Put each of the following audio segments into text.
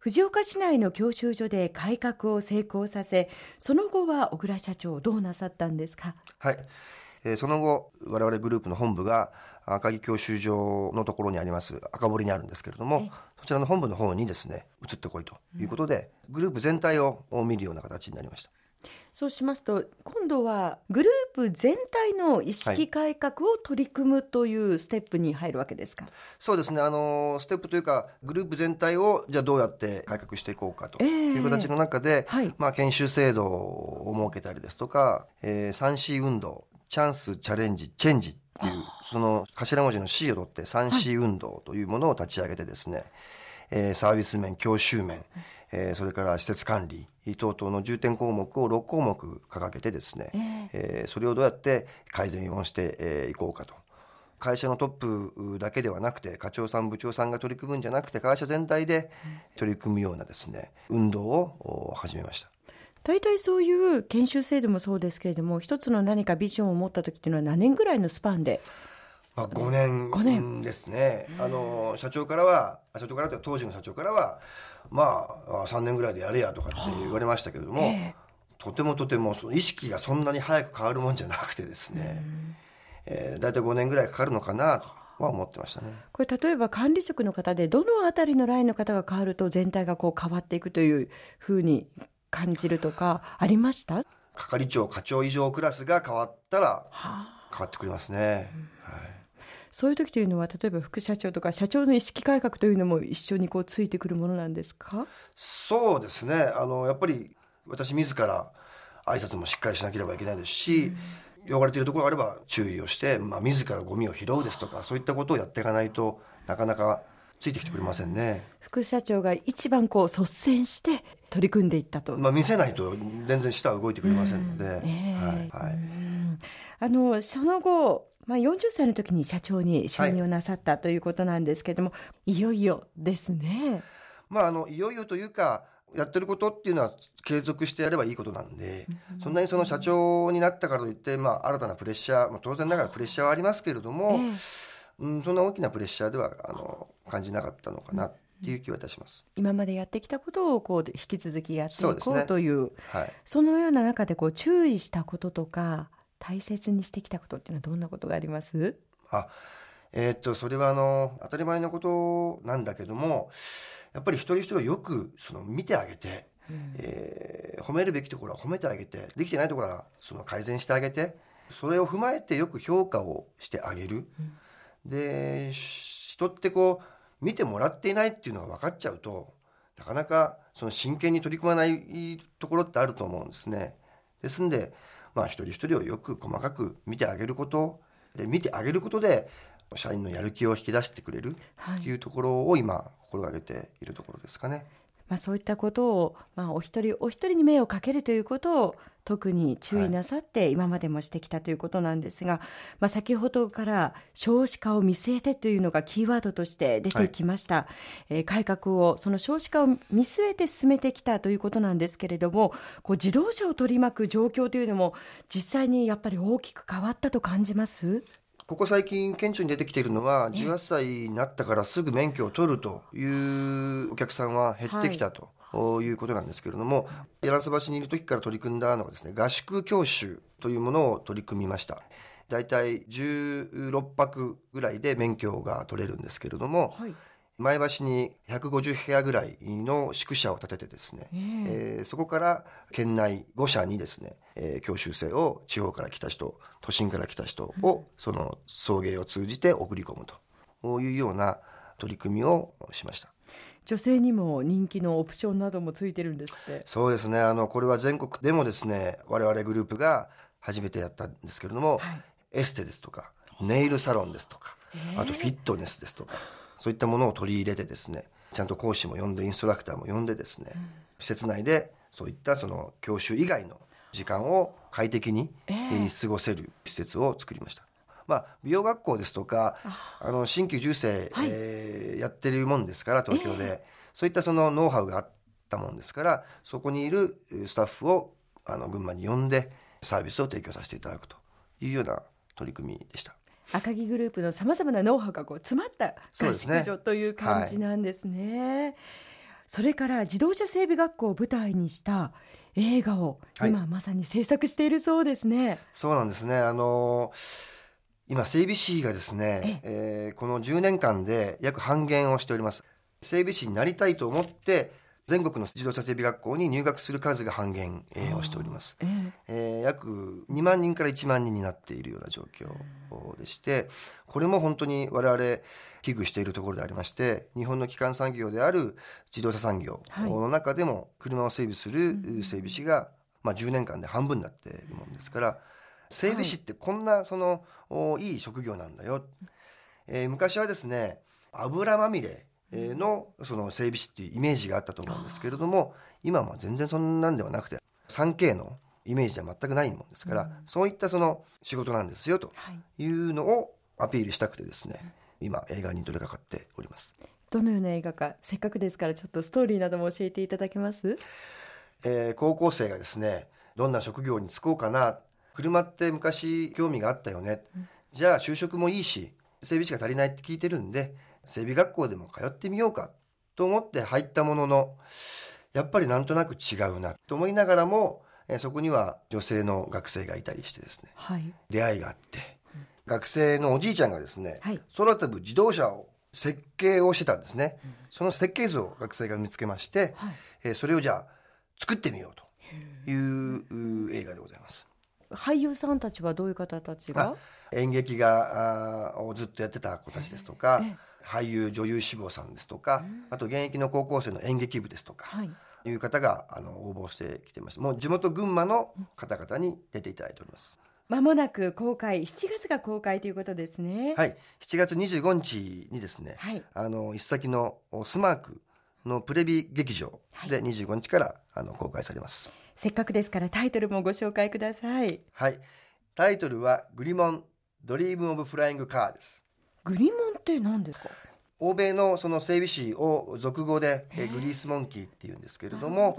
藤岡市内の教習所で改革を成功させ、その後は小倉社長どうなさったんですか？はい。えー、その後、我々グループの本部が赤城教習所のところにあります赤堀にあるんですけれども、そちらの本部の方にですね、移ってこいということで、うん、グループ全体を見るような形になりました。そうしますと、今度はグループ全体の意識改革を取り組むというステップに入るわけですか、はい、そうですね、あの、ステップというか、グループ全体をじゃあどうやって改革していこうかという形の中で、えーはい、まあ、研修制度を設けたりですとか、えー、3C 運動、チャンス、チャレンジ、チェンジっていう、その頭文字の C を取って 3C 運動というものを立ち上げてですね、はい、えー、サービス面、教習面、えー、それから施設管理等々の重点項目を6項目掲げてですね、えー、えー、それをどうやって改善をしてい、えー、こうかと。会社のトップだけではなくて、課長さん、部長さんが取り組むんじゃなくて、会社全体で取り組むようなですね、運動を始めました。大体そういう研修制度もそうですけれども、一つの何かビジョンを持った時っていうのは何年ぐらいのスパンでまあ、5年 ,5 年。ですね、あの社長からは、社長からという当時の社長からは、まあ、3年ぐらいでやれやとかって言われましたけれども、えー、とてもとてもその意識がそんなに早く変わるもんじゃなくてですね、えー、大体5年ぐらいかかるのかなと。は思ってましたね。これ例えば管理職の方でどのあたりのラインの方が変わると全体がこう変わっていくというふうに感じるとかありました？係長課長以上クラスが変わったら変わってくれますね。はいそういう時というのは、例えば副社長とか社長の意識改革というのも一緒にこうついてくるものなんですか？そうですね。あの、やっぱり私自ら挨拶もしっかりしなければいけないですし、うん、汚れているところがあれば注意をして、まあ、自らゴミを拾うですとか、そういったことをやっていかないとなかなかついてきてくれませんね。副社長が一番こう率先して取り組んでいったと。まあ見せないと全然下は動いてくれませんので。うんえー、はい。はい、あの、その後、まあ、40歳の時に社長に就任をなさったということなんですけれども、はい、いよいよですね。まあ、あの、いよいよというか、やってることっていうのは継続してやればいいことなんで、そんなにその社長になったからといって、まあ、新たなプレッシャー、まあ、当然ながらプレッシャーはありますけれども、えー、うん、そんな大きなプレッシャーでは、あの、感じなかったのかなっていう気はいたします。今までやってきたことをこう引き続きやっていこうという、ね、はい、そのような中でこう注意したこととか、大切にしてきたことっていうのはどんなことがあります？あ、えー、っと、それはあの、当たり前のことなんだけども、やっぱり一人一人をよくその見てあげて、うん、えー、褒めるべきところは褒めてあげて、できてないところはその改善してあげて、それを踏まえてよく評価をしてあげる。うん、で、人ってこう、見てもらっていないっていうのが分かっちゃうと、なかなかその真剣に取り組まないところってあると思うんですね。ですんで、まあ一人一人をよく細かく見てあげること、で、見てあげることで、社員のやる気を引き出してくれるっていうところを今、心がけているところですかね。まあ、そういったことを、まあ、お一人お一人に目をかけるということを特に注意なさって今までもしてきたということなんですが、はい、まあ、先ほどから少子化を見据えてというのがキーワードとして出てきました、はい、えー、改革をその少子化を見据えて進めてきたということなんですけれどもこう自動車を取り巻く状況というのも実際にやっぱり大きく変わったと感じます？ここ最近顕著に出てきているのは、18歳になったからすぐ免許を取るというお客さんは減ってきたと。いうことなんですけれども、柳瀬橋にいる時から取り組んだのはですね、合宿教習というものを取り組みました。だいたい16泊ぐらいで免許が取れるんですけれども、はい前橋に150部屋ぐらいの宿舎を建ててですね、えー、えー、そこから県内5社にですね、えー、教習生を地方から来た人、都心から来た人を、その送迎を通じて送り込むというような取り組みをしました。女性にも人気のオプションなどもついてるんですって。そうですね。あの、これは全国でもですね、我々グループが初めてやったんですけれども、はい、エステですとか、ネイルサロンですとか、あとフィットネスですとか、そういったものを取り入れてですね、ちゃんと講師も呼んで、インストラクターも呼んでですね、うん、施設内でそういったその教習以外の時間を快適に、えー、過ごせる施設を作りました。まあ、美容学校ですとか、あ。の、新旧重生、はい、えー、やってるもんですから、東京で、えー、そういったそのノウハウがあったもんですから、そこにいるスタッフを、あの、群馬に呼んで、サービスを提供させていただくというような取り組みでした。赤木グループのさまざまなノウハウがこう詰まった合宿所という感じなんですね。はいそれから自動車整備学校を舞台にした映画を今まさに制作しているそうですね。はい、そうなんですね。あの今整備士がですね、ええー、この10年間で約半減をしております。整備士になりたいと思って全国の自動車整備学校に入学する数が半減、えー、をしております、えー、えー、約2万人から1万人になっているような状況でしてこれも本当に我々危惧しているところでありまして日本の基幹産業である自動車産業の中でも車を整備する整備士が、まあ、10年間で半分になっているものですから整備士ってこんなそのいい職業なんだよ、えー、昔はですね油まみれのその整備士っていうイメージがあったと思うんですけれども今は全然そんなんではなくて 3K のイメージでは全くないもんですから、うん、そういったその仕事なんですよというのをアピールしたくてですね、今映画に取り掛かっております。どのような映画かせっかくですからちょっとストーリーなども教えていただけます？えー、高校生がですねどんな職業に就こうかな車って昔興味があったよね、うん、じゃあ就職もいいし整備士が足りないって聞いてるんで整備学校でも通ってみようかと思って入ったもののやっぱりなんとなく違うなと思いながらもそこには女性の学生がいたりしてですね、はい、出会いがあって、うん、学生のおじいちゃんがですね、はい、空飛ぶ自動車を設計をしてたんですね、うん、その設計図を学生が見つけまして、はい、えそれをじゃあ作ってみようという映画でございます。俳優さんたちはどういう方たちが？演劇がをずっとやってた子たちですとか、俳優女優志望さんですとか、あと現役の高校生の演劇部ですとか、はい、いう方があの応募してきてます。もう地元群馬の方々に出ていただいております。まもなく公開7月が公開ということですね。はい。7月25日にですね、はい、あの一先のスマークのプレビ劇場で25日から、あの公開されます。せっかくですからタイトルもご紹介ください。はい。タイトルはグリモンドリームオブフライングカーですグリモンって何ですか？欧米のその整備士を俗語でグリースモンキーっていうんですけれども、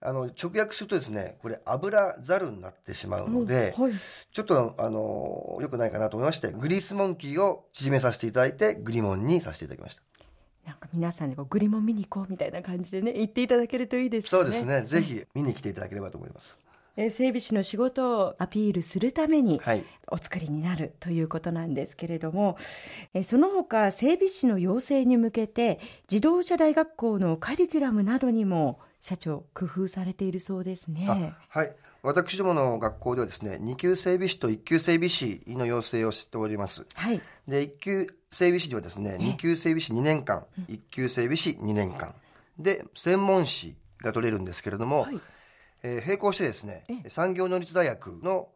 あの直訳するとですねこれ油ざるになってしまうので、はい、ちょっとあのよくないかなと思いましてグリースモンキーを縮めさせていただいてグリモンにさせていただきました。なんか皆さんでこうグリモン見に行こうみたいな感じでね言っていただけるといいですね。そうですね。ぜひ見に来ていただければと思います。え整備士の仕事をアピールするためにお作りになるということなんですけれども、えその他整備士の養成に向けて自動車大学校のカリキュラムなどにも社長工夫されているそうですね。はい。私どもの学校ではですね2級整備士と1級整備士の養成をしております、はい、で1級整備士にはですね2級整備士2年間1級整備士2年間。で専門士が取れるんですけれども、はいえー、並行してですね産業能率大学の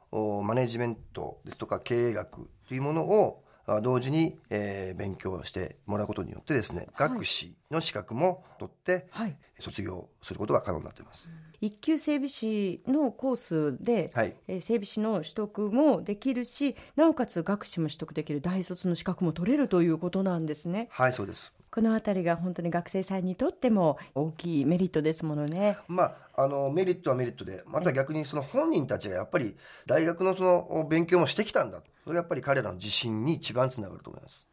マネジメントですとか経営学というものを同時に、えー、勉強してもらうことによってですね、はい、学士の資格も取って、はい、卒業することが可能になっています。一級整備士のコースで、はい、えー、整備士の取得もできるしなおかつ学士も取得できる大卒の資格も取れるということなんですね。はいそうですこの辺りが本当に学生さんにとっても大きいメリットですものね。まあ、あのメリットはメリットでまた逆にその本人たちがやっぱり大学のその勉強もしてきたんだそれがやっぱり彼らの自信に一番つながると思います。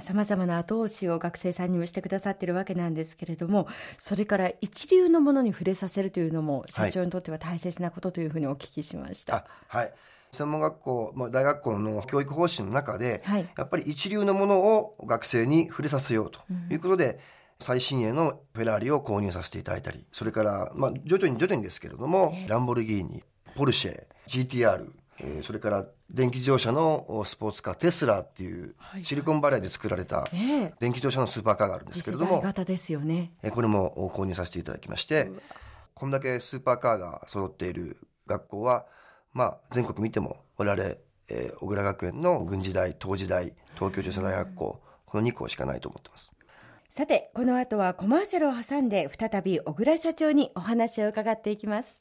さまざまな後押しを学生さんにもしてくださっているわけなんですけれどもそれから一流のものに触れさせるというのも社長にとっては大切なことというふうにお聞きしました。はい、はい。専門学校、まあ、大学校の教育方針の中で、はい、やっぱり一流のものを学生に触れさせようということで、うん、最新鋭のフェラーリを購入させていただいたりそれから、まあ、徐々に徐々にですけれども、ランボルギーニポルシェ GTR えー、それから電気自動車のスポーツカーテスラっていうシリコンバレーで作られた電気自動車のスーパーカーがあるんですけれども、型ですよね、えー、これも購入させていただきましてこんだけスーパーカーが揃っている学校はまあ、全国見ても我々、えー、小倉学園の軍事大東時大東京女子大学校この2校しかないと思ってます。さてこの後はコマーシャルを挟んで再び小倉社長にお話を伺っていきます